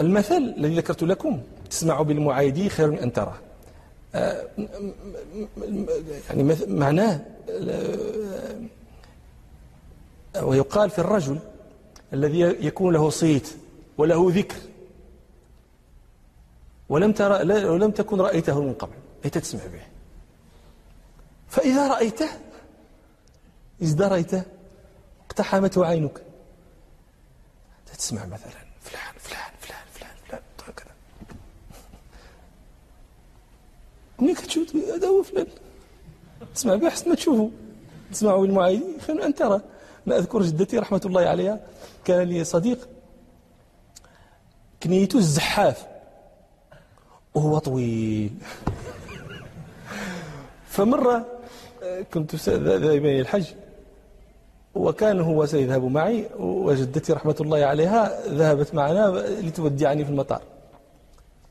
المثل الذي ذكرت لكم تسمع بالمعايدي خير من أن تراه يعني معناه آه، ويقال في الرجل الذي يكون له صيت وله ذكر. ولم ترى ولم تكن رأيته من قبل. أنت تسمع به. فإذا رأيته ازدريته اقتحمته عينك. تسمع مثلا فلان فلان فلان فلان فلان هكذا ملي كتشوف هذا هو فلان. تسمع به حسن ما تشوفه تسمعه بالمعايدين خير أن ترى أنا أذكر جدتي رحمة الله عليها. كان لي صديق. كنيته الزحاف. وهو طويل. فمرة كنت دائما الحج. وكان هو سيذهب معي وجدتي رحمة الله عليها ذهبت معنا لتودعني في المطار.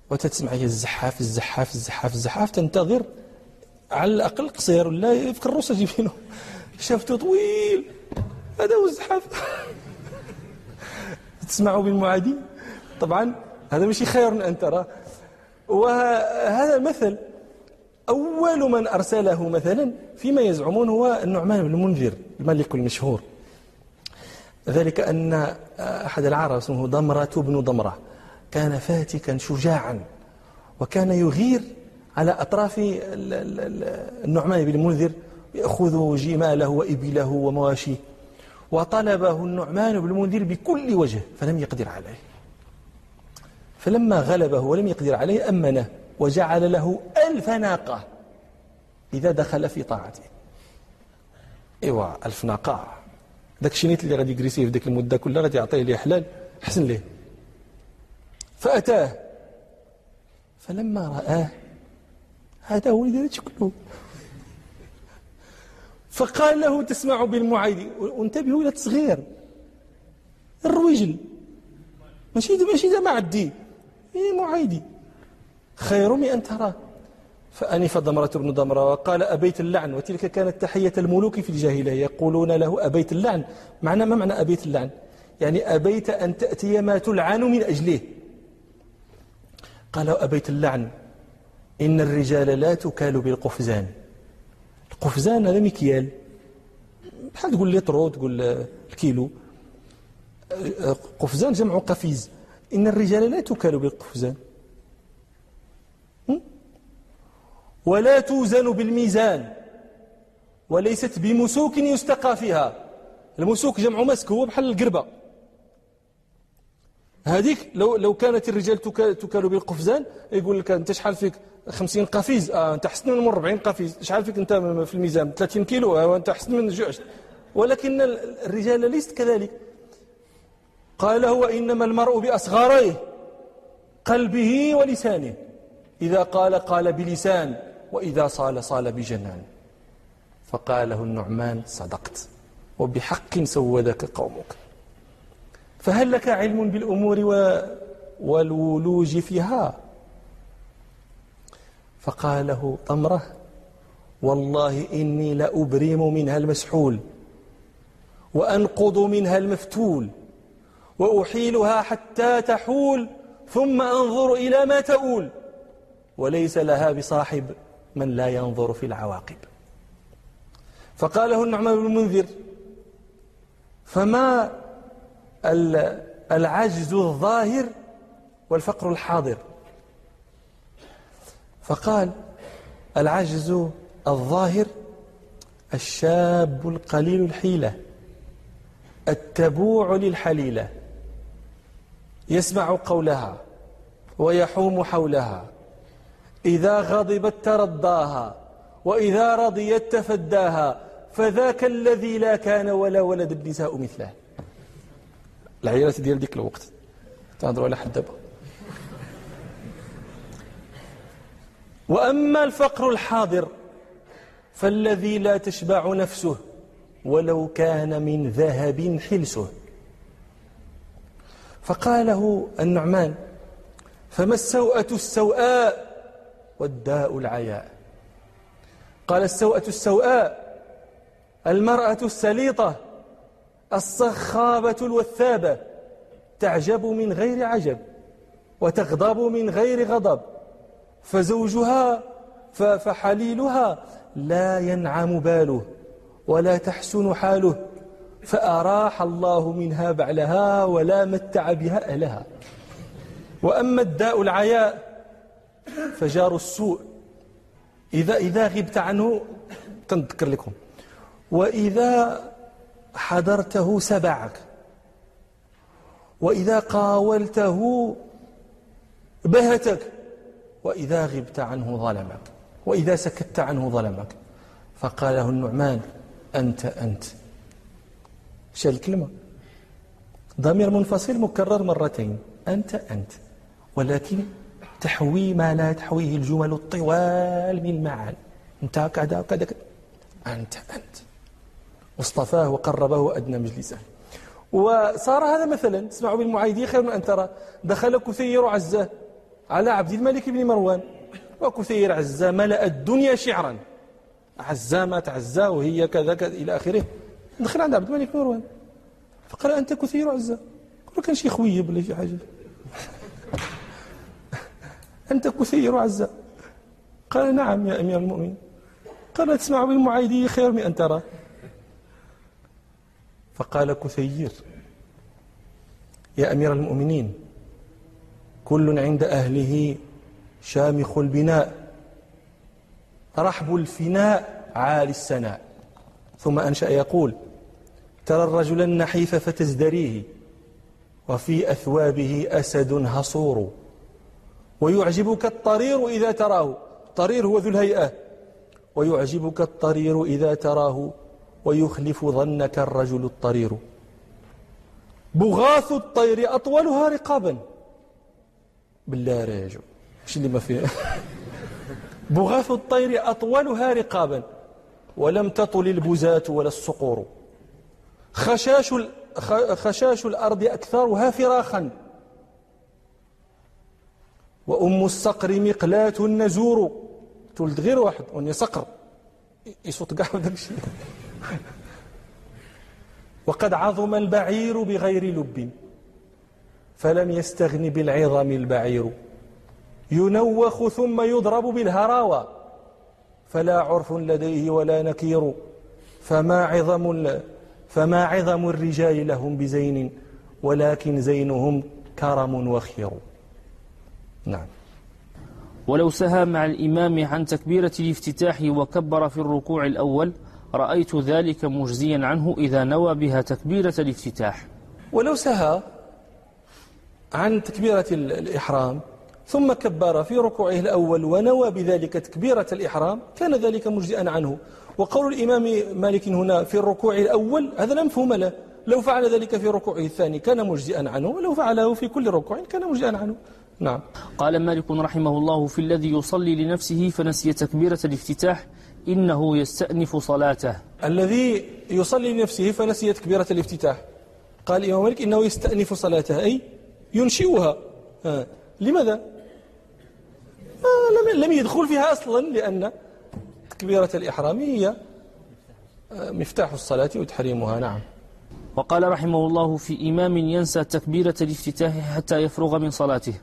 وتتسمع هي الزحاف الزحاف الزحاف الزحاف تنتظر على الأقل قصير ولا يفكر الروس جيبينه شافته طويل. هذا هو الزحاف. تسمعوا بالمعادي؟ طبعا هذا مش خير أن ترى. وهذا مثل. أول من أرسله مثلا فيما يزعمون هو النعمان بن المنذر الملك المشهور. ذلك أن أحد العرب اسمه ضمرة بن ضمرة كان فاتكا شجاعا وكان يغير على أطراف النعمان بن المنذر يأخذ جماله وإبله ومواشيه وطلبه النعمان بن المنذر بكل وجه فلم يقدر عليه. فلما غلبه ولم يقدر عليه أمنه وجعل له ألف ناقة إذا دخل في طاعته. إيوا ألف ناقة. داك الشنيت اللي غادي يجريسيه في ديك المدة كلها غادي يعطيه ليه حلال حسن ليه. فأتاه. فلما رآه هذا هو اللي فقال له تسمع بالمعيد وانتبهوا إلى التصغير. الرويجل ماشي ماشي ما عدي. إيه معيدي خير من أن تراه. فأنف ضمرة بن ضمرة وقال أبيت اللعن. وتلك كانت تحية الملوك في الجاهلية. يقولون له أبيت اللعن. معنى ما معنى أبيت اللعن؟ يعني أبيت أن تأتي ما تلعن من أجله. قال أبيت اللعن. إن الرجال لا تكال بالقفزان. القفزان هذا مكيال بحال تقول لترو تقول الكيلو. قفزان جمع قفيز. إن الرجال لا تكال بالقفزان. ولا توزن بالميزان. وليست بمسوك يستقى فيها. المسوك جمع مسك هو بحال القربة. هذيك لو لو كانت الرجال تكال بالقفزان يقول لك أنت شحال فيك 50 قفيز؟ آه أنت أحسن من 40 قفيز. شحال فيك أنت في الميزان؟ 30 كيلو؟ آه انت أحسن من جوع ولكن الرجال ليست كذلك. قال هو إنما المرء بأصغريه قلبه ولسانه. إذا قال قال بلسان وإذا صال صال بجنان. فقاله النعمان صدقت. وبحق سودك قومك. فهل لك علم بالأمور والولوج فيها؟ فقاله طمرة والله إني لأبرم منها المسحول وأنقض منها المفتول وأحيلها حتى تحول ثم أنظر إلى ما تؤول. وليس لها بصاحب من لا ينظر في العواقب. فقاله النعمان بن المنذر فما العجز الظاهر والفقر الحاضر. فقال العجز الظاهر الشاب القليل الحيلة التبوع للحليلة يسمع قولها ويحوم حولها إذا غضبت ترضاها وإذا رضيت تفداها فذاك الذي لا كان ولا ولد النساء مثله. العيالات ديال ديك الوقت. تهضروا على حد دابا. وأما الفقر الحاضر فالذي لا تشبع نفسه ولو كان من ذهب حلسه. فقاله النعمان فما السوءة السوءاء والداء العياء. قال السوءة السوءاء المرأة السليطة الصخابة الوثابة تعجب من غير عجب وتغضب من غير غضب فزوجها فحليلها لا ينعم باله ولا تحسن حاله فأراح الله منها بعلها ولا متع بها أهلها. وأما الداء العياء فجار السوء إذا إذا غبت عنه تنذكر لكم وإذا حضرته سبعك. وإذا قاولته بهتك. وإذا غبت عنه ظلمك. وإذا سكت عنه ظلمك. فقال له النعمان أنت أنت. شال الكلمة ضمير منفصل مكرر مرتين. أنت أنت. ولكن تحوي ما لا تحويه الجمل الطوال من معاني انت كذا كذا أنت أنت. واصطفاه وقربه أدنى مجلسه. وصار هذا مثلا تسمع بالمعايدي خير من أن ترى. دخل كثير عزة على عبد الملك بن مروان. وكثير عزة ملأ الدنيا شعرا. عزة ما تعزى وهي كذا كذا إلى آخره. دخل عند عبد الملك بن مروان. فقال أنت كثير عزة. قال كان شي خويب ولا شي حاجة. أنت كثير عزة. قال نعم يا أمير المؤمنين. قال تسمع بالمعايدي خير من أن ترى. فقال كثير. يا أمير المؤمنين كل عند أهله شامخ البناء. رحب الفناء عالي السناء ثم أنشأ يقول ترى الرجل النحيف فتزدريه وفي أثوابه أسد هصور. ويعجبك الطرير إذا تراه. الطرير هو ذو الهيئة. ويعجبك الطرير إذا تراه. ويخلف ظنك الرجل الطرير. بغاث الطير أطولها رقابا. بالله راجع إيش اللي ما فيه؟ بغاث الطير أطولها رقابا. ولم تطل البزاة ولا الصقور. خشاش, خشاش الأرض أكثرها فراخا. وأم الصقر مقلاة النزور. تولد غير واحد وني صقر. يصوت كاع داك الشيء. وقد عظم البعير بغير لب فلم يستغن بالعظم البعير. ينوخ ثم يضرب بالهراوى فلا عرف لديه ولا نكير. فما عظم فما عظم الرجال لهم بزين ولكن زينهم كرم وخير. نعم. ولو سهى مع الإمام عن تكبيرة الافتتاح وكبر في الركوع الأول رأيت ذلك مجزيا عنه إذا نوى بها تكبيرة الافتتاح. ولو سهى عن تكبيرة الإحرام ثم كبر في ركوعه الأول ونوى بذلك تكبيرة الإحرام كان ذلك مجزئا عنه. وقول الإمام مالك هنا في الركوع الأول هذا لا مفهوم له. لو فعل ذلك في ركوعه الثاني كان مجزئا عنه ولو فعله في كل ركوع كان مجزئا عنه. نعم. قال مالك رحمه الله في الذي يصلي لنفسه فنسي تكبيرة الافتتاح إنه يستأنف صلاته. الذي يصلي لنفسه فنسي تكبيرة الافتتاح. قال الإمام مالك إنه يستأنف صلاته أي ينشئها. آه. لماذا؟ آه لم, لم يدخل فيها أصلا لأن تكبيرة الإحرام هي آه، مفتاح الصلاة وتحريمها. نعم. وقال رحمه الله في إمام ينسى تكبيرة الافتتاح حتى يفرغ من صلاته.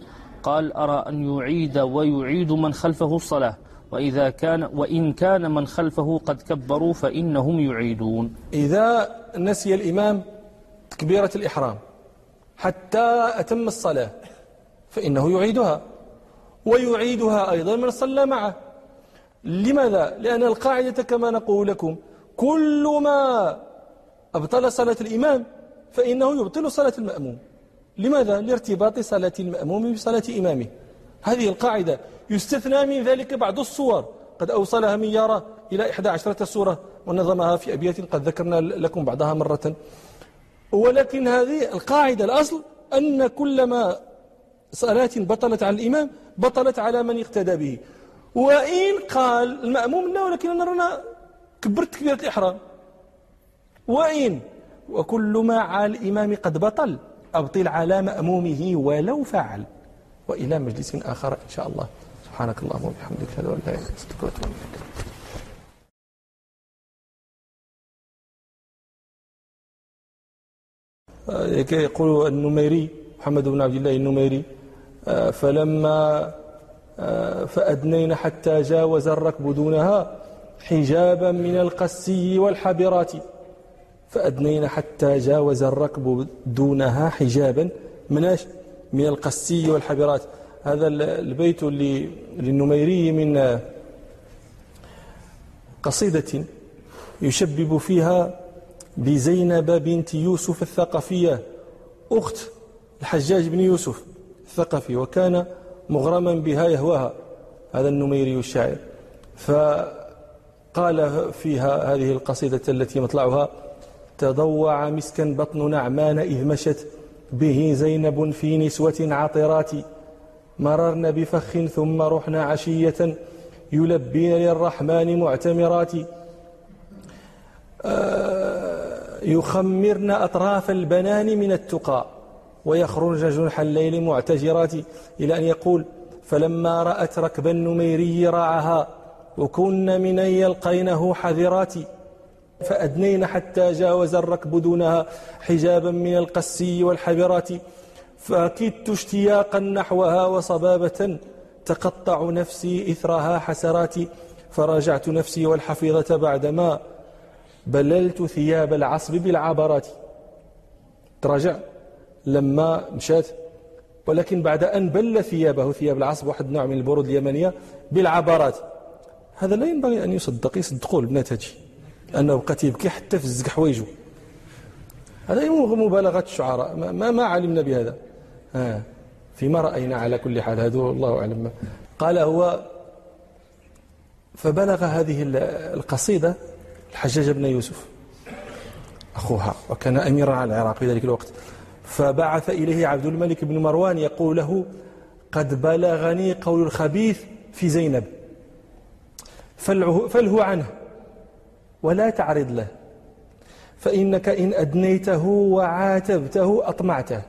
قال أرى أن يعيد ويعيد من خلفه الصلاة. وإذا كان وإن كان من خلفه قد كبروا فإنهم يعيدون إذا نسي الإمام تكبيرة الإحرام حتى أتم الصلاة فإنه يعيدها ويعيدها أيضا من صلى معه لماذا؟ لأن القاعدة كما نقول لكم كل ما أبطل صلاة الإمام فإنه يبطل صلاة المأموم لماذا؟ لارتباط صلاة المأموم بصلاة إمامه هذه القاعدة يستثنى من ذلك بعض الصور. قد أوصلها ميارة إلى إحدى عشرة سورة ونظمها في أبيات قد ذكرنا لكم بعضها مرة. ولكن هذه القاعدة الأصل أن كلما صلاة بطلت على الإمام بطلت على من اقتدى به. وإن قال المأموم لا ولكن أنا رانا كبرت تكبيرة الإحرام. وإن وكل ما على الإمام قد بطل أبطل على مأمومه ولو فعل. وإلى مجلس آخر إن شاء الله. سبحانك اللهم وبحمدك أشهد أن لا أنت وأتوب إليك. يقول النميري محمد بن عبد الله النميري فلما آه، فأدنين حتى جاوز الركب دونها حجابا من القسي والحبرات. فأدنين حتى جاوز الركب دونها حجابا من من القسي والحبرات. هذا البيت للنميري من قصيدة يشبب فيها بزينب بنت يوسف الثقفية أخت الحجاج بن يوسف الثقفي وكان مغرما بها يهواها هذا النميري الشاعر. فقال فيها هذه القصيدة التي مطلعها تضوع مسكا بطن نعمان إذ مشت به زينب في نسوة عطرات مررن بفخ ثم رحنا عشية يلبين للرحمن معتمرات. آه، يخمرن أطراف البنان من التقى ويخرج جنح الليل معتجرات. إلى أن يقول فلما رأت ركب النميري راعها وكن من أن يلقينه حذرات. فأدنين حتى جاوز الركب دونها حجابا من القسي والحبرات. فكدت اشتياقا نحوها وصبابة تقطع نفسي إثرها حسرات فراجعت نفسي والحفيظة بعدما بللت ثياب العصب بالعبرات. تراجع لما مشات ولكن بعد أن بل ثيابه ثياب العصب واحد نوع من البرود اليمنية بالعبرات. هذا لا ينبغي أن يصدق يصدقوا البنات هذه أنه بقى يبكي حتى في الزق حوايجه هذا مبالغة الشعراء ما, ما علمنا بهذا. ها. فيما رأينا على كل حال هذا الله أعلم. قال هو فبلغ هذه القصيدة الحجاج بن يوسف أخوها وكان أميرا على العراق في ذلك الوقت. فبعث إليه عبد الملك بن مروان يقول له قد بلغني قول الخبيث في زينب فله عنه ولا تعرض له فإنك إن أدنيته وعاتبته أطمعته.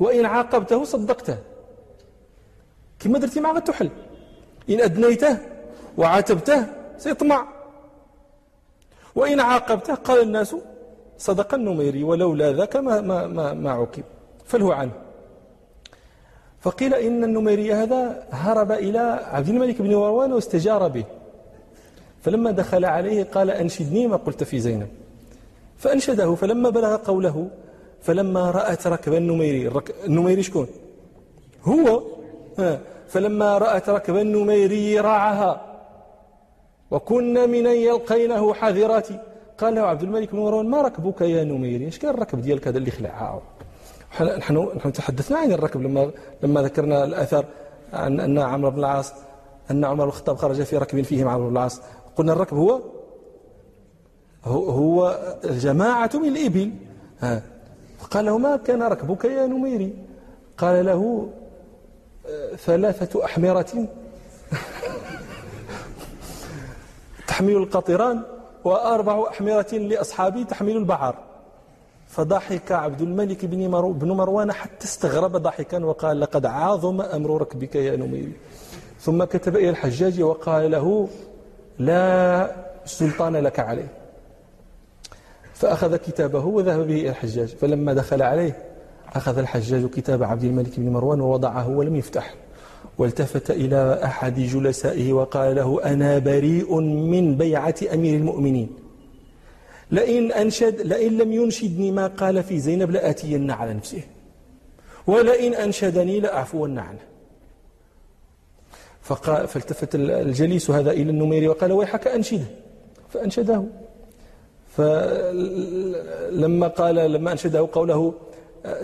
وإن عاقبته صدقته. كما درتي مع التحل إن أدنيته وعاتبته سيطمع. وإن عاقبته قال الناس صدق النميري ولولا ذاك ما, ما, ما, ما عوقب. فله عنه. فقيل إن النميري هذا هرب إلى عبد الملك بن مروان واستجار به. فلما دخل عليه قال أنشدني ما قلت في زينب. فأنشده. فلما بلغ قوله فلما رأت ركب النميري النميري شكون؟ هو. فلما رأت ركب النميري راعها. وكنا من يلقينه حذرات. قال له عبد الملك بن ما ركبك يا نميري؟ إيش كان الركب ديالك هذا اللي خلعها؟ نحن نحن تحدثنا عن الركب لما لما ذكرنا الأثر عن أن عمرو بن العاص أن عمر بن الخطاب خرج في ركب فيهم عمرو بن العاص. قلنا الركب هو هو الجماعة من الإبل. ها. قال له ما كان ركبك يا نميري. قال له ثلاثة أحمرة. تحمل القطران وأربع أحمرة لأصحابي تحمل البحر فضحك عبد الملك بن مروان حتى استغرب ضحكا وقال لقد عاظم أمر ركبك يا نميري. ثم كتب إلى الحجاج وقال له لا سلطان لك عليه. فأخذ كتابه وذهب به إلى الحجاج فلما دخل عليه أخذ الحجاج كتاب عبد الملك بن مروان ووضعه ولم يفتح. والتفت إلى أحد جلسائه وقال له أنا بريء من بيعة أمير المؤمنين. لئن, أنشد لئن لم ينشدني ما قال في زينب لآتين على نفسه. ولئن أنشدني لأعفون عنه. فقال فالتفت الجليس هذا إلى النميري وقال ويحك أنشده. فأنشده. فلما قال لما أنشده قوله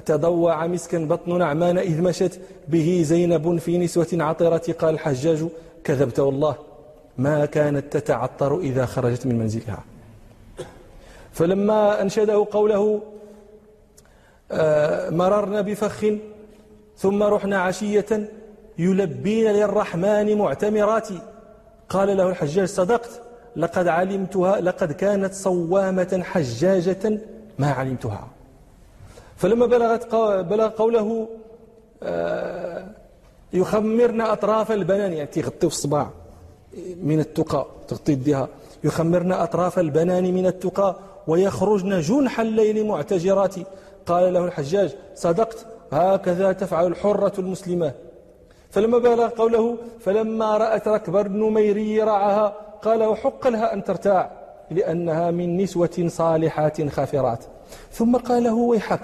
تضوع مسكا بطن نعمان إذ مشت به زينب في نسوة عطرة قال الحجاج كذبت والله ما كانت تتعطر إذا خرجت من منزلها. فلما أنشده قوله مررنا بفخ ثم رحنا عشية يلبين للرحمن معتمرات قال له الحجاج صدقت؟ لقد علمتها لقد كانت صوامة حجاجة ما علمتها. فلما بلغت بلغ قوله آه، يخمرن أطراف البنان يعني تغطي الصباع من التقى تغطي يديها يخمرن أطراف البنان من التقى ويخرجن جنح الليل معتجرات. قال له الحجاج صدقت هكذا تفعل الحرة المسلمة. فلما بلغ قوله فلما رأت ركب النميري رعاها قال وحق لها أن ترتاع لأنها من نسوة صالحات خافرات. ثم قال له ويحك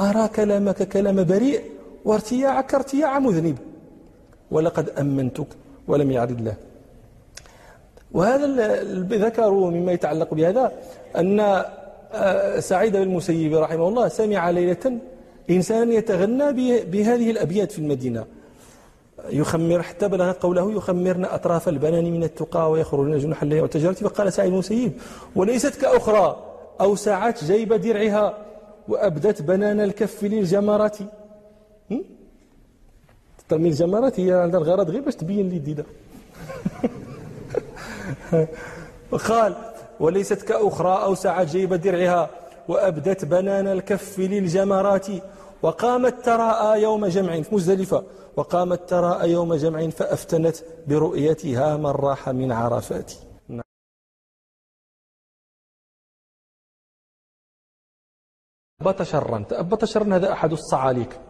أرى كلامك كلام بريء وارتياعك ارتياع مذنب. ولقد أمنتك ولم يعرض له. وهذا ذكروا مما يتعلق بهذا أن آه، سعيد بن المسيب رحمه الله سمع ليلة إنسان يتغنى بهذه الأبيات في المدينة. يخمر حتى بلغ قوله يخمرن أطراف البنان من التقى ويخرجن جنح الليل والتجارة. فقال سعيد بن المسيب وليست كأخرى أوسعت جيب درعها وأبدت بنان الكف للجمرات. ترمي الجمرات هي عندها الغرض غير باش تبين لي الديدة. قال وليست كأخرى أوسعت جيب درعها وأبدت بنان الكف للجمرات. وقامت تراءى يوم جمع في مزدلفة. وقامت تراءى يوم جمع فأفتنت برؤيتها من راح من عرفات. تأبط شرا تأبط شرا هذا أحد الصعاليك.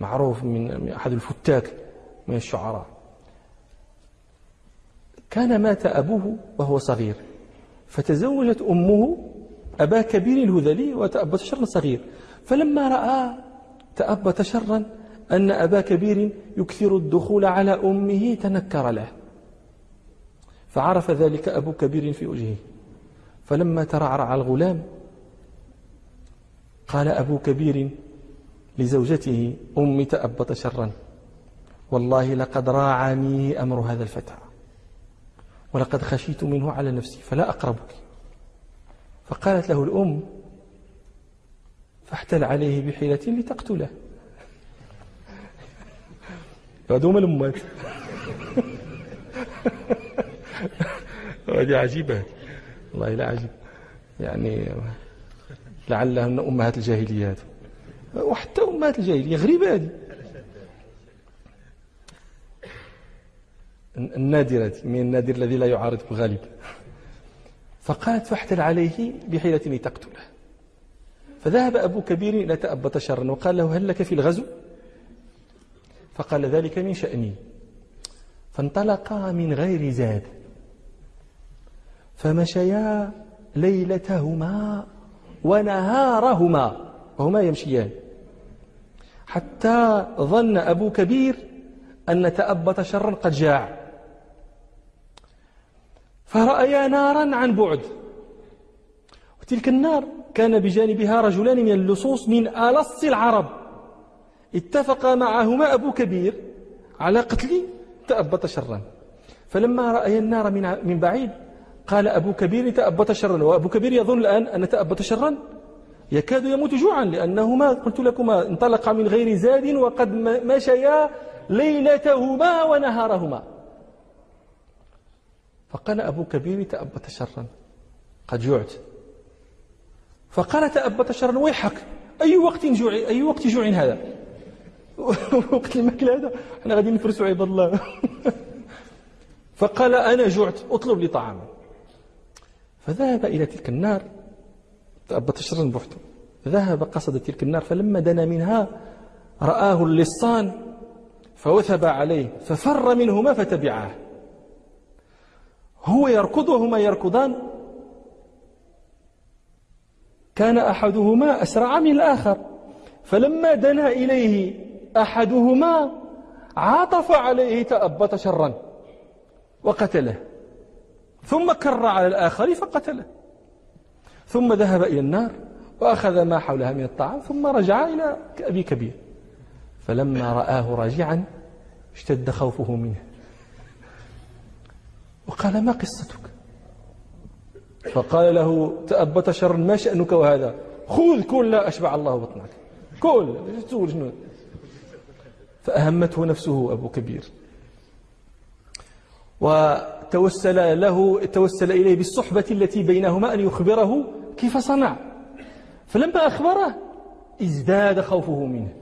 معروف من أحد الفتاك من الشعراء. كان مات أبوه وهو صغير فتزوجت أمه أبا كبير الهذلي وتأبط شرا صغير. فلما رأى تأبط شرا أن أبا كبير يكثر الدخول على أمه تنكر له. فعرف ذلك أبو كبير في وجهه. فلما ترعرع الغلام قال أبو كبير لزوجته أمي تأبط شرا والله لقد راعني أمر هذا الفتى ولقد خشيت منه على نفسي فلا أقربك. فقالت له الأم فاحتل عليه بحيلة لتقتله. هذوما الأمات. هذه عجيبة والله لا عجيب. يعني لعلهن أمهات الجاهليات وحتى أمهات الجاهلية غريبة هذه. النادرة من النادر الذي لا يعارض الغالب فقالت فاحتل عليه بحيلة لتقتله. فذهب أبو كبير إلى تأبط شرا وقال له هل لك في الغزو؟ فقال ذلك من شأني. فانطلقا من غير زاد. فمشيا ليلتهما ونهارهما وهما يمشيان. حتى ظن أبو كبير أن تأبط شرا قد جاع. فرأيا نارا عن بعد. وتلك النار كان بجانبها رجلان من اللصوص من ألص العرب. اتفق معهما أبو كبير على قتل تأبط شرا. فلما رأي النار من بعيد قال أبو كبير تأبط شرا. وأبو كبير يظن الآن أن تأبط شرا. يكاد يموت جوعا لأنهما قلت لكما انطلق من غير زاد وقد مشيا ليلتهما ونهارهما. فقال أبو كبير تأبط شرا. قد جعت فقال تأبط شرا ويحك أي وقت جوع أي وقت جوع هذا؟ وقت الماكل هذا إحنا غادي نفرسوا عباد الله. فقال أنا جعت اطلب لي طعاما فذهب إلى تلك النار تأبط شرا بوحده ذهب قصد تلك النار فلما دنا منها رآه اللصان فوثب عليه ففر منهما فتبعاه. هو يركض وهما يركضان كان أحدهما أسرع من الآخر. فلما دنا إليه أحدهما عاطف عليه تأبط شرا وقتله ثم كر على الآخر فقتله. ثم ذهب إلى النار وأخذ ما حولها من الطعام ثم رجع إلى أبي كبير. فلما رآه راجعا اشتد خوفه منه. وقال ما قصتك؟ فقال له تأبت شر ما شأنك وهذا؟ خذ كل أشبع الله بطنك. كل. شنو؟ فأهمته نفسه أبو كبير. وتوسل له توسل إليه بالصحبة التي بينهما أن يخبره كيف صنع. فلما أخبره ازداد خوفه منه.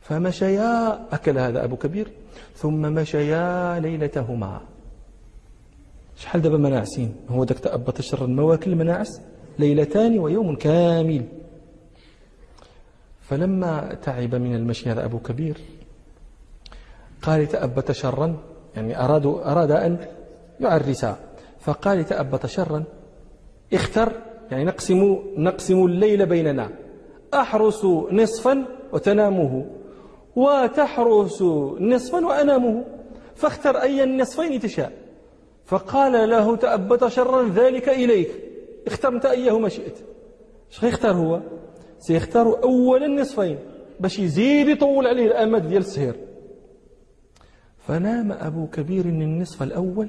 فمشيا أكل هذا أبو كبير. ثم مشيا ليلتهما. شحال دابا مناعسين هو داك تأبط الشر المواكل المناعس ليلتان ويوم كامل. فلما تعب من المشي هذا أبو كبير قال تأبت شرا يعني أرادوا أراد أن يعرسا فقال تأبت شرا اختر يعني نقسم نقسم الليل بيننا. أحرس نصفا وتنامه. وتحرس نصفا وأنامه. فاختر أي النصفين تشاء. فقال له تأبت شرا ذلك إليك. اخترت أيهما شئت. إيش غيختار هو. سيختار أول النصفين. باش يزيد يطول عليه الأمد ديال السهير فنام أبو كبير النصف الأول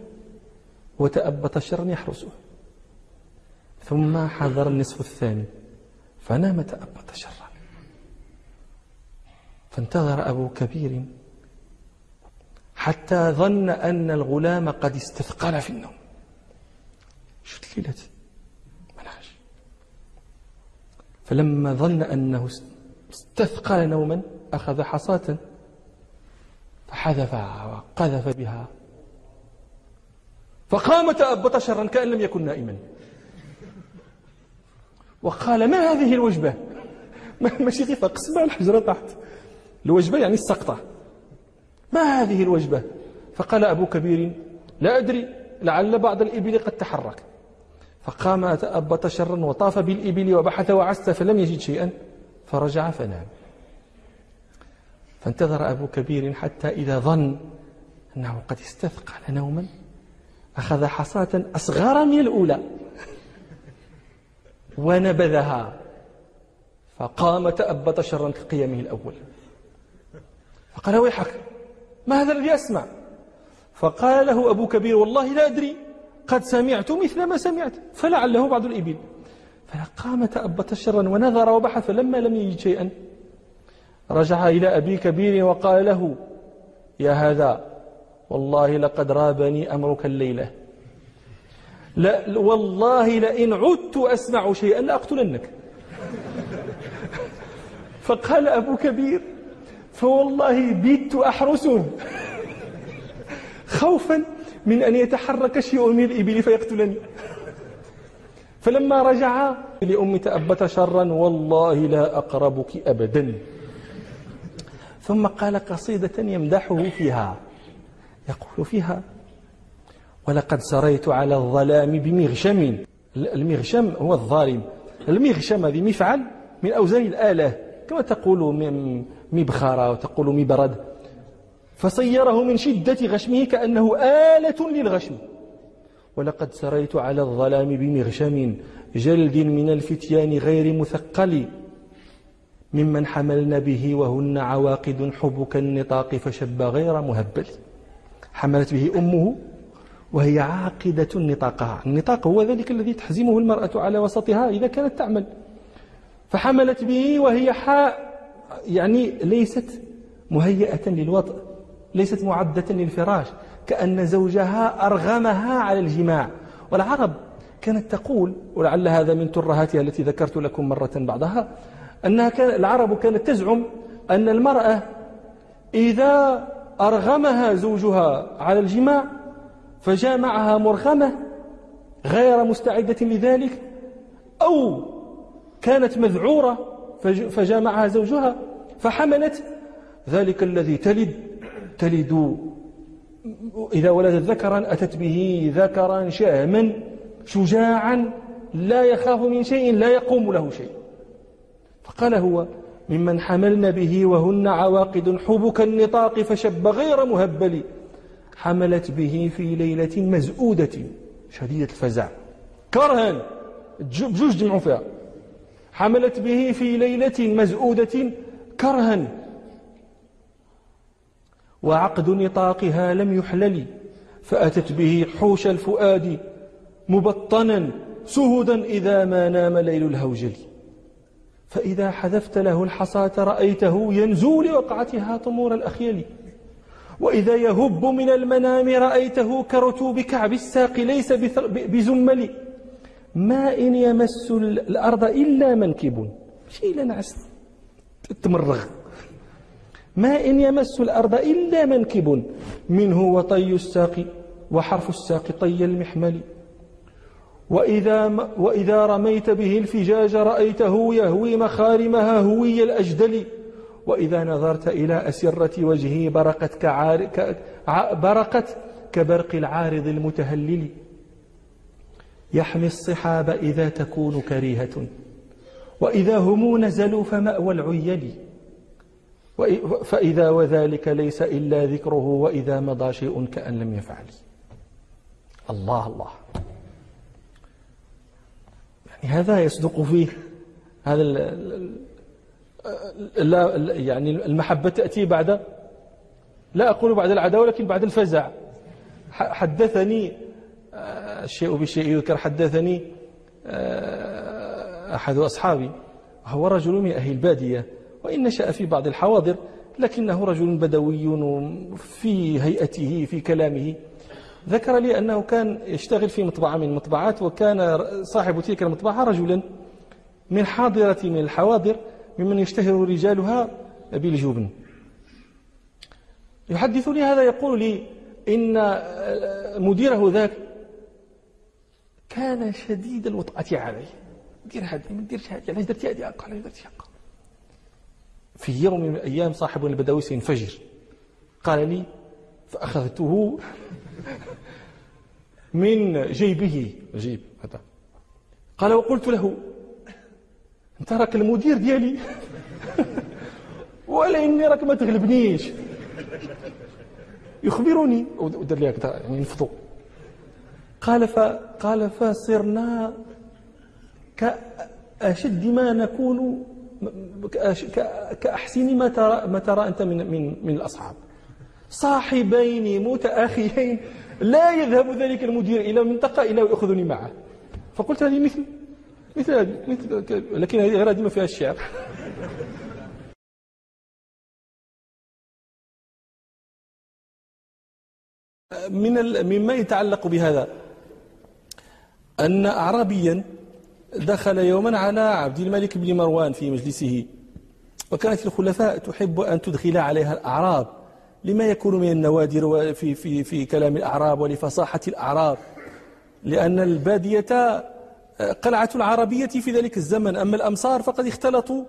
وتأبط شرا يحرسه. ثم حضر النصف الثاني. فنام تأبط شرا. فانتظر أبو كبير حتى ظن أن الغلام قد استثقل في النوم. شو الليلة مناش فلما ظن أنه استثقل نوما أخذ حصاة فحذفها وقذف بها. فقام تأبط شرا كأن لم يكن نائما. وقال ما هذه الوجبة؟ ماشي غير قسمة الحجرة تحت. الوجبة يعني السقطة. ما هذه الوجبة؟ فقال أبو كبير لا أدري لعل بعض الإبل قد تحرك. فقام تأبط شرا وطاف بالإبل وبحث وعست فلم يجد شيئا فرجع فنام. فانتظر أبو كبير حتى إذا ظن أنه قد استثقل نوما أخذ حصاة أصغر من الأولى ونبذها. فقام تأبط شرا كقيامه الأول. فقال ويحك؟ ما هذا الذي أسمع؟ فقال له أبو كبير والله لا أدري قد سمعت مثل ما سمعت فلعله بعض الإبل. فقام تأبط شرا ونظر وبحث فلما لم يجد شيئا رجع إلى أبي كبير وقال له يا هذا والله لقد رابني أمرك الليلة. لا والله لئن عدت أسمع شيئا لأقتلنك. فقال أبو كبير فوالله بيت أحرسه. خوفا من أن يتحرك شيء من الإبل فيقتلني. فلما رجع لأم تأبت شرا والله لا أقربك أبدا. ثم قال قصيدة يمدحه فيها. يقول فيها ولقد سريت على الظلام بمغشم. المغشم هو الظالم. المغشم هذه مفعل من أوزان الآلة. كما تقول مبخرة وتقول مبرد. فصيره من شدة غشمه كأنه آلة للغشم. ولقد سريت على الظلام بمغشم جلد من الفتيان غير مثقل. ممن حملن به وهن عواقد حبك النطاق فشب غير مهبل. حملت به أمه وهي عاقدة نطاقها النطاق هو ذلك الذي تحزمه المرأة على وسطها إذا كانت تعمل. فحملت به وهي حاء يعني ليست مهيئة للوطء ليست معدة للفراش كأن زوجها أرغمها على الجماع. والعرب كانت تقول ولعل هذا من ترهاتها التي ذكرت لكم مرة بعضها أنها كان العرب كانت تزعم أن المرأة إذا أرغمها زوجها على الجماع فجامعها مرغمة غير مستعدة لذلك أو كانت مذعورة فجامعها زوجها فحملت. ذلك الذي تلد تلد إذا ولدت ذكرا أتت به ذكرا شهما شجاعا لا يخاف من شيء لا يقوم له شيء. فقال هو ممن حملن به وهن عواقد حبك النطاق فشب غير مهبل. حملت به في ليلة مزؤودة شديدة الفزع. كرها بجوج جمعوا فيها. حملت به في ليلة مزؤودة كرها. وعقد نطاقها لم يحلل فأتت به حوش الفؤاد مبطنا سهدا إذا ما نام ليل الهوجل. فإذا حذفت له الحصاة رأيته ينزو لوقعتها طمور الأخيل. وإذا يهب من المنام رأيته كرتوب كعب الساق ليس بزمل. ما إن يمس الأرض إلا منكب. شيء لنعس تمرغ ما إن يمس الأرض إلا منكب. منه وطي الساق وحرف الساق طي المحمل. وإذا, وإذا رميت به الفجاج رأيته يهوي مخارمها هوي الأجدل. وإذا نظرت إلى أسرة وجهه برقت, كعار. برقت كبرق العارض المتهلل. يحمي الصحاب إذا تكون كريهة. وإذا هم نزلوا فمأوى العيل. فإذا وذلك ليس إلا ذكره وإذا مضى شيء كأن لم يفعل. الله الله. يعني هذا يصدق فيه هذا لا يعني المحبة تأتي بعد لا أقول بعد العداوة ولكن بعد الفزع. حدثني الشيء بشيء يذكر حدثني آه، أحد أصحابي. هو رجل من أهل البادية وإن نشأ في بعض الحواضر لكنه رجل بدوي في هيئته في كلامه. ذكر لي أنه كان يشتغل في مطبعة من المطبعات وكان صاحب تلك المطبعة رجلا من حاضرة من الحواضر ممن يشتهر رجالها بالجبن. يحدثني هذا يقول لي إن مديره ذاك كان شديد الوطأة عليه. دير هذه ما ديرش هذه علاش درتي هذه قال علاش درتي هكا في يوم من الأيام صاحب البدوي سينفجر. قال لي فأخذته من جيبه. جيب هذا. قال وقلت له أنت راك المدير ديالي؟ ولا اني راك ما تغلبنيش. يخبرني ودار لي هكذا يعني نفضوا قال قال فصرنا كأشد ما نكون كأحسن ما ترى ما ترى أنت من من من الأصحاب. صاحبين متأخيين لا يذهب ذلك المدير إلى منطقة إلا ويأخذني معه. فقلت هذه مثل مثل هذه مثل لكن هذه غير ما فيها الشعر. من مما يتعلق بهذا. أن أعرابيا دخل يوما على عبد الملك بن مروان في مجلسه. وكانت الخلفاء تحب أن تدخل عليها الأعراب لما يكون من النوادر في, في, في كلام الأعراب ولفصاحة الأعراب. لأن البادية قلعة العربية في ذلك الزمن. أما الأمصار فقد اختلطوا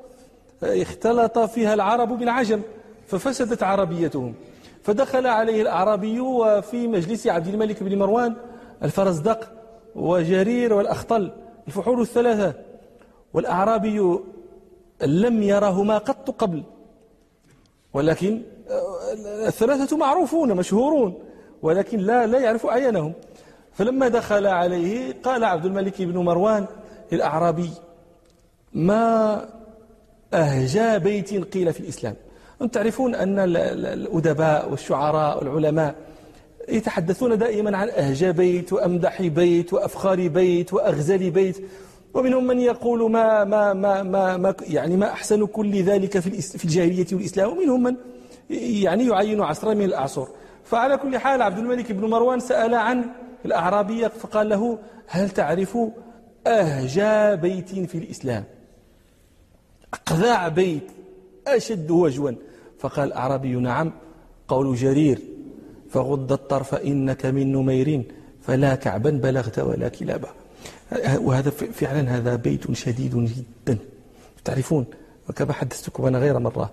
اختلط فيها العرب بالعجم ففسدت عربيتهم. فدخل عليه الأعرابي وفي مجلس عبد الملك بن مروان الفرزدق وجرير والأخطل الفحول الثلاثة. والأعرابي لم يرهما قط قبل ولكن الثلاثة معروفون مشهورون ولكن لا لا يعرف أعيانهم فلما دخل عليه قال عبد الملك بن مروان للأعرابي ما أهجى بيت قيل في الإسلام؟ أنتم تعرفون أن الأدباء والشعراء والعلماء يتحدثون دائما عن أهجى بيت وأمدح بيت وأفخار بيت وأغزل بيت. ومنهم من يقول ما ما ما ما, ما يعني ما أحسن كل ذلك في في الجاهلية والإسلام. ومنهم من يعني يعين عصرا من الأعصر. فعلى كل حال عبد الملك بن مروان سأل عن الأعرابية فقال له هل تعرف أهجى بيت في الإسلام؟ أقذاع بيت أشد وجوا. فقال الأعرابي نعم. قول جرير. فغض الطرف إنك من نمير فلا كعبا بلغت ولا كلابا. وهذا فعلا هذا بيت شديد جدا. تعرفون وكما حدثتكم أنا غير مرة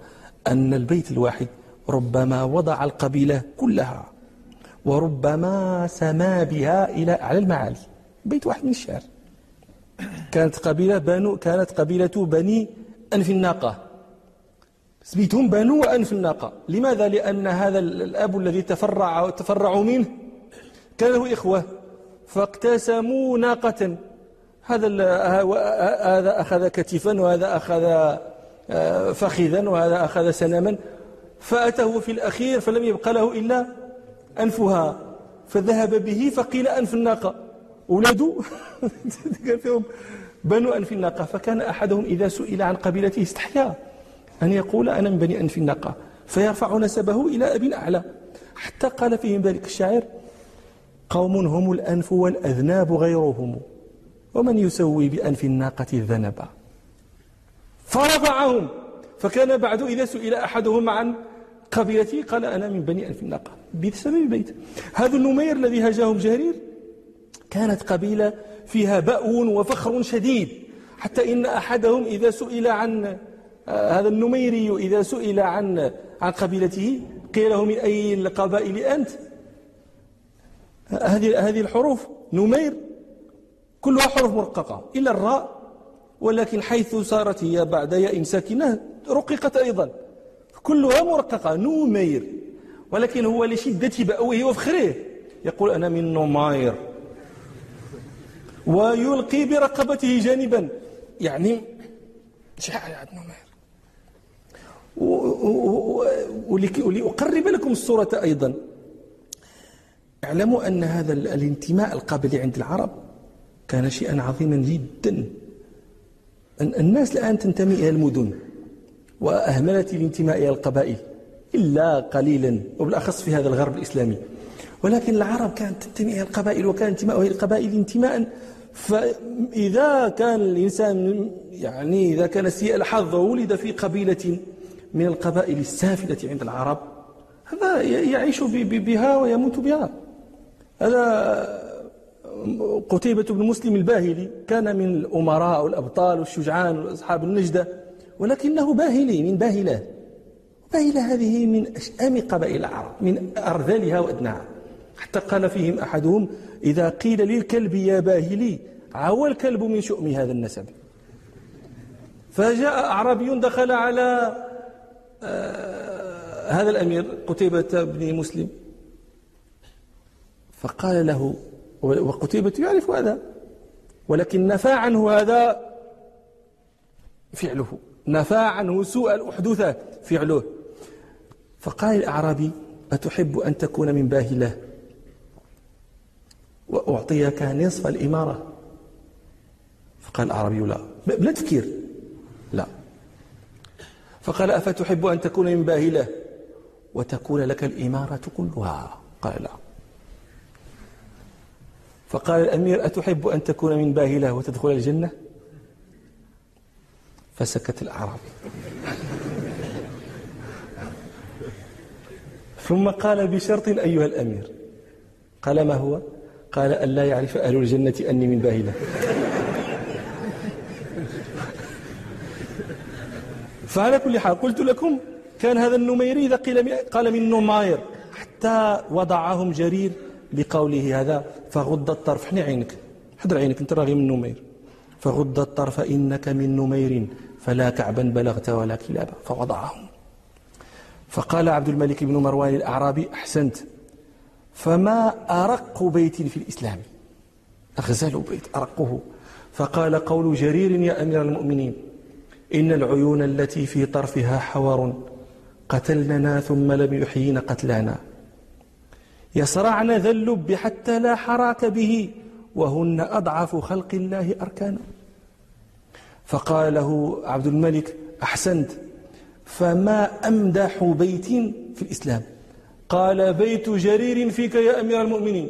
أن البيت الواحد ربما وضع القبيلة كلها وربما سما بها إلى على المعالي. بيت واحد من الشعر. كانت قبيلة بنو كانت قبيلة بني أنف الناقة. سميتهم بنو أنف الناقة. لماذا؟ لأن هذا الأب الذي تفرع تفرعوا منه كان له إخوة فاقتسموا ناقة. هذا هذا أخذ كتفا وهذا أخذ آه، فخذا وهذا أخذ سنما فأتاه في الأخير فلم يبق له إلا أنفها. فذهب به فقيل أنف الناقة. أولاده فيهم بنو أنف الناقة. فكان أحدهم إذا سئل عن قبيلته استحيا. أن يقول أنا من بني أنف الناقة فيرفع نسبه إلى أب أعلى حتى قال فيهم ذلك الشاعر قوم هم الأنف والأذناب غيرهم ومن يسوي بأنف الناقة الذنبا فرفعهم. فكان بعد إذا سئل أحدهم عن قبيلتي قال أنا من بني أنف الناقة بسبب بيت. هذا النمير الذي هجاهم جرير كانت قبيلة فيها بأو وفخر شديد حتى إن أحدهم إذا سئل عن هذا النميري إذا سئل عن عن قبيلته قيل له من أي القبائل أنت؟ هذه هذه الحروف نمير كلها حروف مرققة إلا الراء ولكن حيث صارت هي بعد ياء ساكنة رققت أيضا. كلها مرققة نمير. ولكن هو لشدة بأوه وفخره يقول أنا من نمير. ويلقي برقبته جانبا. يعني شاعر نمير؟ ولأقرب لكم الصورة أيضا. اعلموا أن هذا الانتماء القبلي عند العرب كان شيئا عظيما جدا. الناس الآن تنتمي إلى المدن وأهملت الانتماء إلى القبائل إلا قليلا وبالأخص في هذا الغرب الإسلامي. ولكن العرب كانت تنتمي إلى القبائل وكان انتماءها إلى القبائل انتماء فإذا كان الإنسان يعني إذا كان سيء الحظ وولد في قبيلة من القبائل السافلة عند العرب. هذا يعيش بها ويموت بها. هذا قتيبة بن مسلم الباهلي كان من الأمراء والأبطال والشجعان وأصحاب النجدة ولكنه باهلي من باهلة. باهلة هذه من أشأم قبائل العرب من أرذلها وأدناها حتى قال فيهم أحدهم إذا قيل للكلب يا باهلي عوى الكلب من شؤم هذا النسب. فجاء أعرابي دخل على آه هذا الأمير قتيبة بن مسلم. فقال له وقتيبة يعرف هذا ولكن نفى عنه هذا فعله نفى عنه سوء الأحدوثة فعله. فقال الأعرابي أتحب أن تكون من باهلة وأعطيك نصف الإمارة. فقال الأعرابي لا بلا تفكير؟ فقال أفتحب أن تكون من باهلة؟ وتكون لك الإمارة كلها. قال لا. فقال الأمير أتحب أن تكون من باهلة وتدخل الجنة؟ فسكت الأعرابي ثم قال بشرط أيها الأمير. قال ما هو؟ قال ألا يعرف أهل الجنة أني من باهلة. فعلى كل حال قلت لكم كان هذا النميري إذا قيل قال من نماير. حتى وضعهم جرير بقوله هذا فغض الطرف. حني عينك. حضر عينك انت راغي من نمير. فغض الطرف إنك من نمير. فلا كعبا بلغت ولا كلابا. فوضعهم. فقال عبد الملك بن مروان الأعرابي أحسنت. فما أرق بيت في الإسلام؟ أغزل بيت أرقه. فقال قول جرير يا أمير المؤمنين. إن العيون التي في طرفها حور قتلننا ثم لم يحيين قتلانا. يصرعن ذا اللب حتى لا حراك به وهن أضعف خلق الله أركانا. فقال له عبد الملك أحسنت فما أمدح بيت في الإسلام؟ قال بيت جرير فيك يا أمير المؤمنين.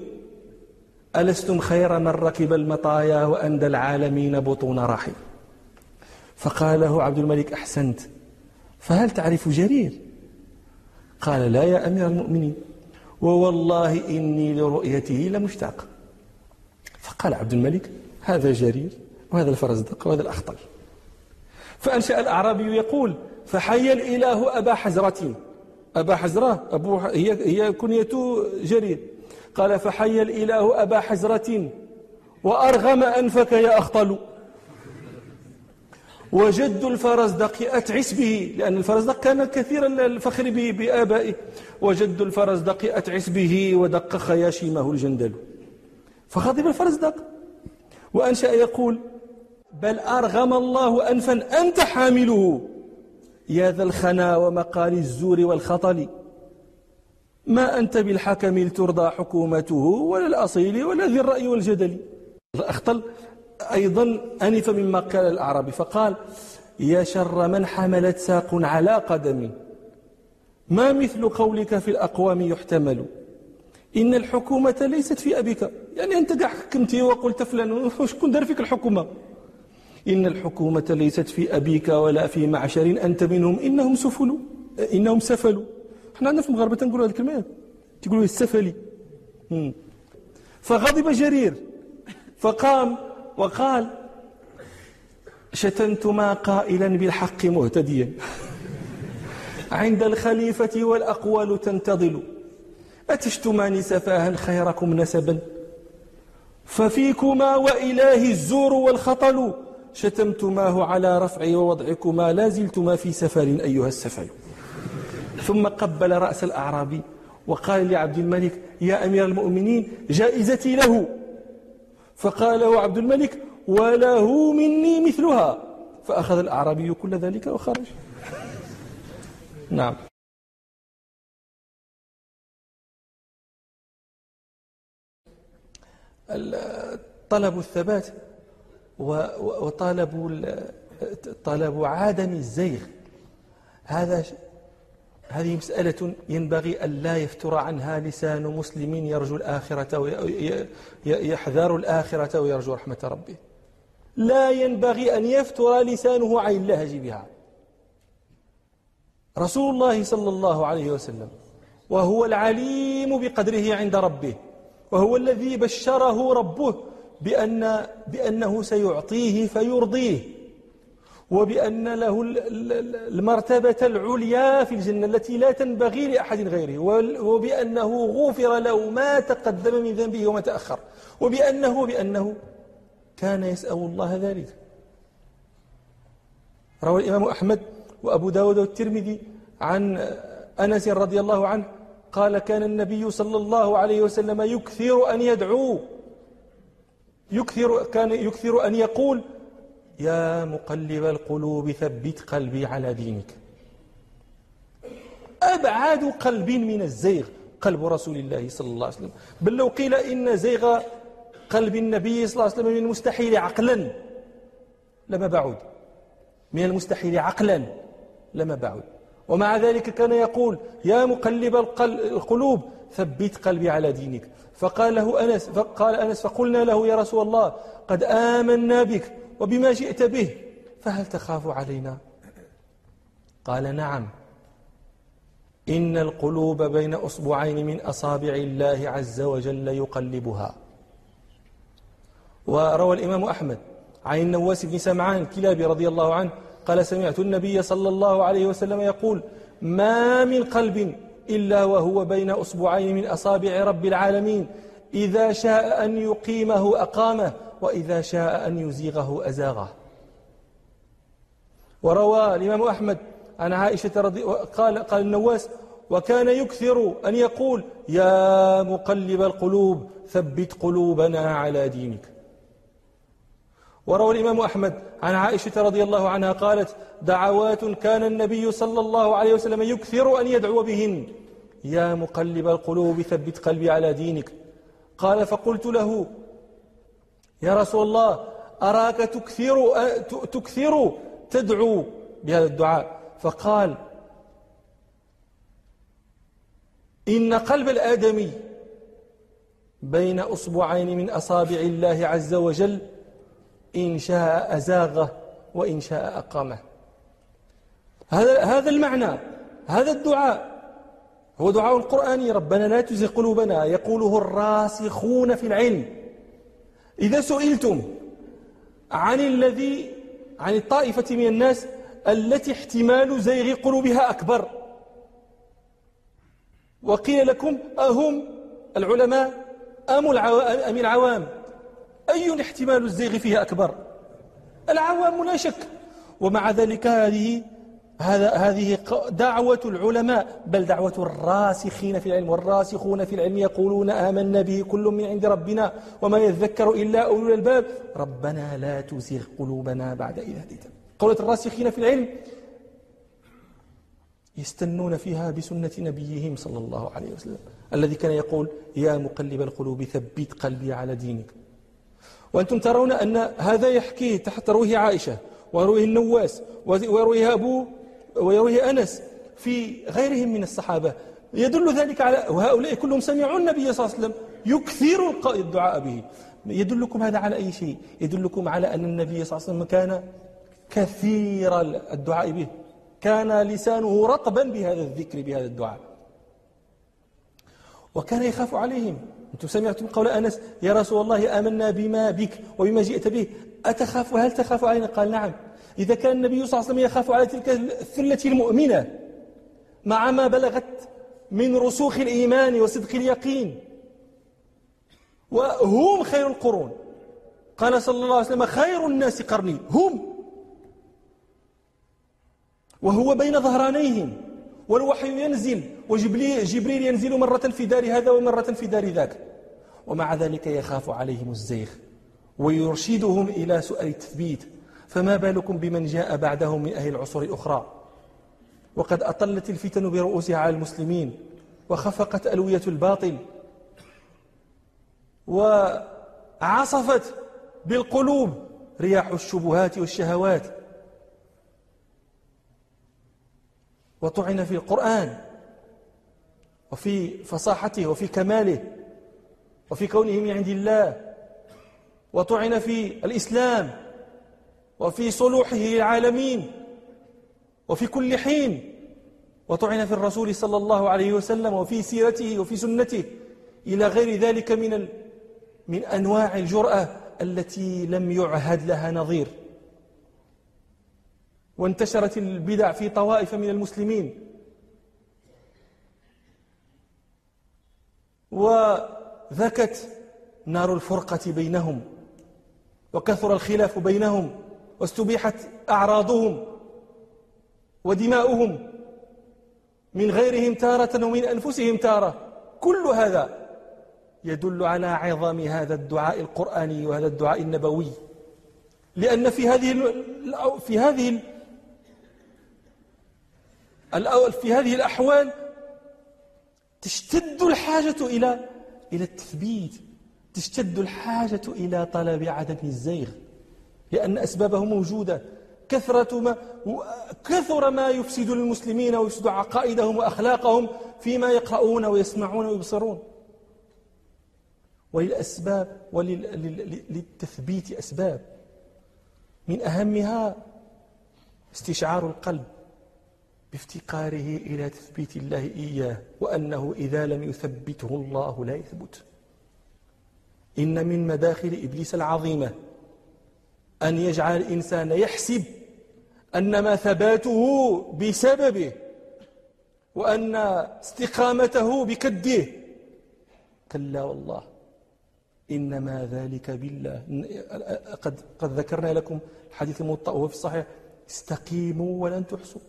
ألستم خير من ركب المطايا وأندى العالمين بطون راحل؟ فقال له عبد الملك أحسنت فهل تعرف جرير؟ قال لا يا أمير المؤمنين ووالله إني لرؤيته لمشتاق. فقال عبد الملك هذا جرير وهذا الفرزدق وهذا الأخطل. فأنشأ الأعرابي يقول فحي الإله أبا حزرة. أبا حزرة أبو هي هي كنية جرير. قال فحي الإله أبا حزرة وأرغم أنفك يا أخطل. وجد الفرزدق أتعس به لأن الفرزدق كان كثير الفخر بآبائه. وجد الفرزدق أتعس به ودق خياشيمه الجندل. فغضب الفرزدق. وأنشأ يقول بل أرغم الله أنفا أنت حامله. يا ذا الخنا ومقال الزور والخطل. ما أنت بالحكم لترضى حكومته ولا الأصيل ولا ذي الرأي والجدل. أخطل أيضا أنف مما قال الأعرابي فقال يا شر من حملت ساق على قدم ما مثل قولك في الأقوام يحتمل. إن الحكومة ليست في أبيك. يعني أنت قاع حكمتي وقلت فلان شكون دار فيك الحكومة؟ إن الحكومة ليست في أبيك ولا في معشر أنت منهم إنهم سفلوا. إنهم سفلوا. إحنا عندنا في المغاربة تنقولوا هذه الكلمة. تقولوا السفلي. فغضب جرير. فقام وقال شتمتما قائلا بالحق مهتديا. عند الخليفة والأقوال تنتظل. أتشتمان سفاها خيركم نسبا. ففيكما وإله الزور والخطل. شتمتماه على رفع ووضعكما. لا زلتما في سفر أيها السفل ثم قبل رأس الأعرابي وقال لعبد الملك يا أمير المؤمنين جائزتي له. فقال له عبد الملك وله مني مثلها. فأخذ الأعرابي كل ذلك وخرج. نعم. طلب الثبات وطلب طلب عدم الزيغ. هذا هذه مسألة ينبغي أن لا يفتر عنها لسان مسلم يرجو الآخرة ويحذر الآخرة ويرجو رحمة ربه. لا ينبغي أن يفتر لسانه عن اللهج بها. رسول الله صلى الله عليه وسلم وهو العليم بقدره عند ربه وهو الذي بشره ربه بأن بأنه سيعطيه فيرضيه. وبأن له المرتبة العليا في الجنة التي لا تنبغي لأحد غيره وبأنه غفر له ما تقدم من ذنبه وما تأخر وبأنه بأنه كان يسأل الله ذلك. روى الإمام أحمد وأبو داود والترمذي عن أنس رضي الله عنه قال كان النبي صلى الله عليه وسلم يكثر أن يدعو يكثر كان يكثر أن يقول يا مقلب القلوب ثبت قلبي على دينك. أبعد قلب من الزيغ قلب رسول الله صلى الله عليه وسلم. بل لو قيل إن زيغ قلب النبي صلى الله عليه وسلم من المستحيل عقلا لما بعد. من المستحيل عقلا لما بعد. ومع ذلك كان يقول يا مقلب القلوب ثبت قلبي على دينك. فقال له أنس فقال أنس فقلنا له يا رسول الله قد آمنا بك وبما جئت به فهل تخاف علينا؟ قال نعم. إن القلوب بين أصبعين من أصابع الله عز وجل يقلبها. وروى الإمام أحمد عن النواس بن سمعان كلابي رضي الله عنه قال سمعت النبي صلى الله عليه وسلم يقول ما من قلب إلا وهو بين أصبعين من أصابع رب العالمين إذا شاء أن يقيمه أقامه وإذا شاء أن يزيغه أزاغه. وروى الإمام أحمد عن عائشة رضي قال قال النواس وكان يكثر أن يقول يا مقلب القلوب ثبت قلوبنا على دينك. وروى الإمام أحمد عن عائشة رضي الله عنها قالت دعوات كان النبي صلى الله عليه وسلم يكثر أن يدعو بهن. يا مقلب القلوب ثبت قلبي على دينك. قال فقلت له يا رسول الله أراك تكثر, تكثر تدعو بهذا الدعاء. فقال إن قلب الآدمي بين أصبعين من أصابع الله عز وجل إن شاء أزاغه وإن شاء أقامه. هذا هذا المعنى هذا الدعاء هو دعاء القرآني. ربنا لا تزغ قلوبنا يقوله الراسخون في العلم. إذا سئلتم عن الذي عن الطائفة من الناس التي احتمال زيغ قلوبها أكبر. وقيل لكم أهم العلماء أم العوام؟ أي احتمال الزيغ فيها أكبر؟ العوام لا شك. ومع ذلك هذه هذا هذه دعوة العلماء بل دعوة الراسخين في العلم والراسخون في العلم يقولون آمنا به كل من عند ربنا وما يذكر إلا أولو الباب ربنا لا تزغ قلوبنا بعد إذ هديتنا. قولة الراسخين في العلم يستنون فيها بسنة نبيهم صلى الله عليه وسلم الذي كان يقول يا مقلب القلوب ثبت قلبي على دينك. وأنتم ترون أن هذا يحكيه تحت رويه عائشة ويرويه النواس ويرويه أبو ويرويه أنس في غيرهم من الصحابة. يدل ذلك على وهؤلاء كلهم سمعوا النبي صلى الله عليه وسلم يكثر الدعاء به. يدلكم هذا على أي شيء؟ يدلكم على أن النبي صلى الله عليه وسلم كان كثير الدعاء به. كان لسانه رطبا بهذا الذكر بهذا الدعاء. وكان يخاف عليهم. أنتم سمعتم قول أنس يا رسول الله آمنا بما بك وبما جئت به. أتخاف؟ هل تخاف علينا؟ قال نعم. إذا كان النبي صلى الله عليه وسلم يخاف على تلك الثلة المؤمنة مع ما بلغت من رسوخ الإيمان وصدق اليقين. وهم خير القرون. قال صلى الله عليه وسلم خير الناس قرني. هم. وهو بين ظهرانيهم. والوحي ينزل وجبريل ينزل مرة في دار هذا ومرة في دار ذاك. ومع ذلك يخاف عليهم الزيغ. ويرشدهم إلى سؤال التثبيت. فما بالكم بمن جاء بعدهم من أهل العصور الأخرى؟ وقد أطلت الفتن برؤوسها على المسلمين وخفقت ألوية الباطل وعصفت بالقلوب رياح الشبهات والشهوات. وطعن في القرآن وفي فصاحته وفي كماله وفي كونه من عند الله. وطعن في الإسلام وفي صلوحه العالمين وفي كل حين وطعن في الرسول صلى الله عليه وسلم وفي سيرته وفي سنته إلى غير ذلك من من أنواع الجرأة التي لم يعهد لها نظير. وانتشرت البدع في طوائف من المسلمين. وذكت نار الفرقة بينهم وكثر الخلاف بينهم. واستبيحت أعراضهم ودماؤهم من غيرهم تارة ومن أنفسهم تارة. كل هذا يدل على عظم هذا الدعاء القرآني وهذا الدعاء النبوي. لأن في هذه في هذه في هذه الأحوال تشتد الحاجة إلى إلى التثبيت. تشتد الحاجة إلى طلب عدم الزيغ. لأن أسبابه موجودة. كثرة ما كثر ما يفسد للمسلمين ويفسد عقائدهم وأخلاقهم فيما يقرؤون ويسمعون ويبصرون. وللأسباب وللتثبيت أسباب. من أهمها استشعار القلب بافتقاره إلى تثبيت الله إياه وأنه إذا لم يثبته الله لا يثبت. إن من مداخل إبليس العظيمة أن يجعل الإنسان يحسب أنما ثباته بسببه وأن استقامته بكده. كلا والله إنما ذلك بالله. قد, قد ذكرنا لكم الحديث الموطأ وهو في الصحيح استقيموا ولن تحصوا.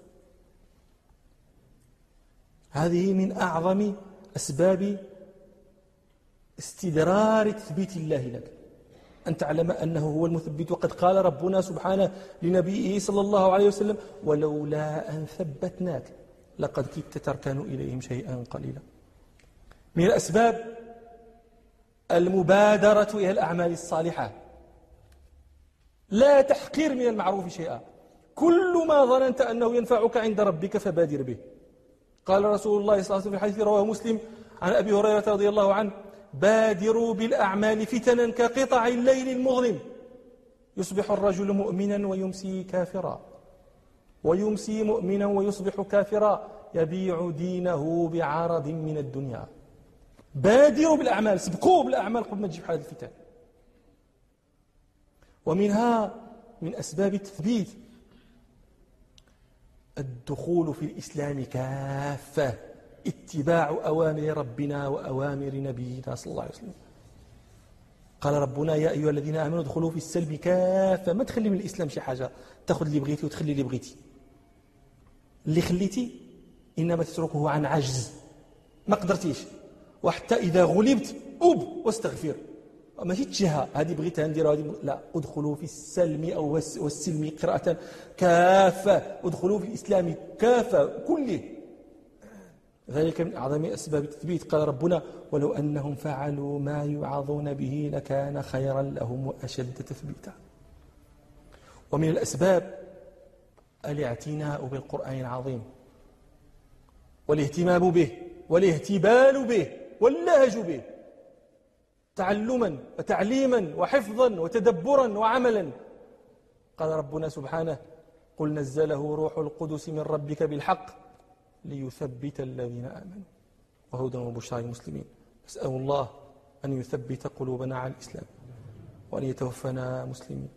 هذه من أعظم أسباب استدرار تثبيت الله لك. أن تعلم أنه هو المثبت. وقد قال ربنا سبحانه لنبيه صلى الله عليه وسلم ولولا أن ثبتناك لقد كدت تركن إليهم شيئا قليلا. من الأسباب المبادرة إلى الأعمال الصالحة. لا تحقير من المعروف شيئا. كل ما ظننت أنه ينفعك عند ربك فبادر به. قال رسول الله صلى الله عليه وسلم في الحديث رواه مسلم عن أبي هريرة رضي الله عنه بادروا بالأعمال فتنا كقطع الليل المظلم. يصبح الرجل مؤمنا ويمسي كافرا. ويمسي مؤمنا ويصبح كافرا. يبيع دينه بعرض من الدنيا. بادروا بالأعمال سبقوا بالأعمال قبل ما تجيب حالة الفتن. ومنها من أسباب التثبيت الدخول في الإسلام كافة. اتباع أوامر ربنا وأوامر نبينا صلى الله عليه وسلم. قال ربنا يا أيها الذين آمنوا ادخلوا في السلم كافة ما تخلي من الإسلام شي حاجة. تاخذ اللي بغيتي وتخلي اللي بغيتي. اللي خليتي إنما تتركه عن عجز. ما قدرتيش. وحتى إذا غلبت أب واستغفر. ماشي تجهة هذه بغيتها نديرها هذه لا ادخلوا في السلم أو والسلم قراءة كافة. ادخلوا في الإسلام كافة. كله ذلك من أعظم أسباب التثبيت. قال ربنا ولو أنهم فعلوا ما يوعظون به لكان خيرا لهم وأشد تثبيتا. ومن الأسباب الاعتناء بالقرآن العظيم والاهتمام به والاهتبال به واللهج به تعلما وتعليما وحفظا وتدبرا وعملا. قال ربنا سبحانه قل نزله روح القدس من ربك بالحق ليثبت الذين آمنوا. وهدى وبشرى للمسلمين. أسأل الله أن يثبت قلوبنا على الإسلام وأن يتوفنا مسلمين.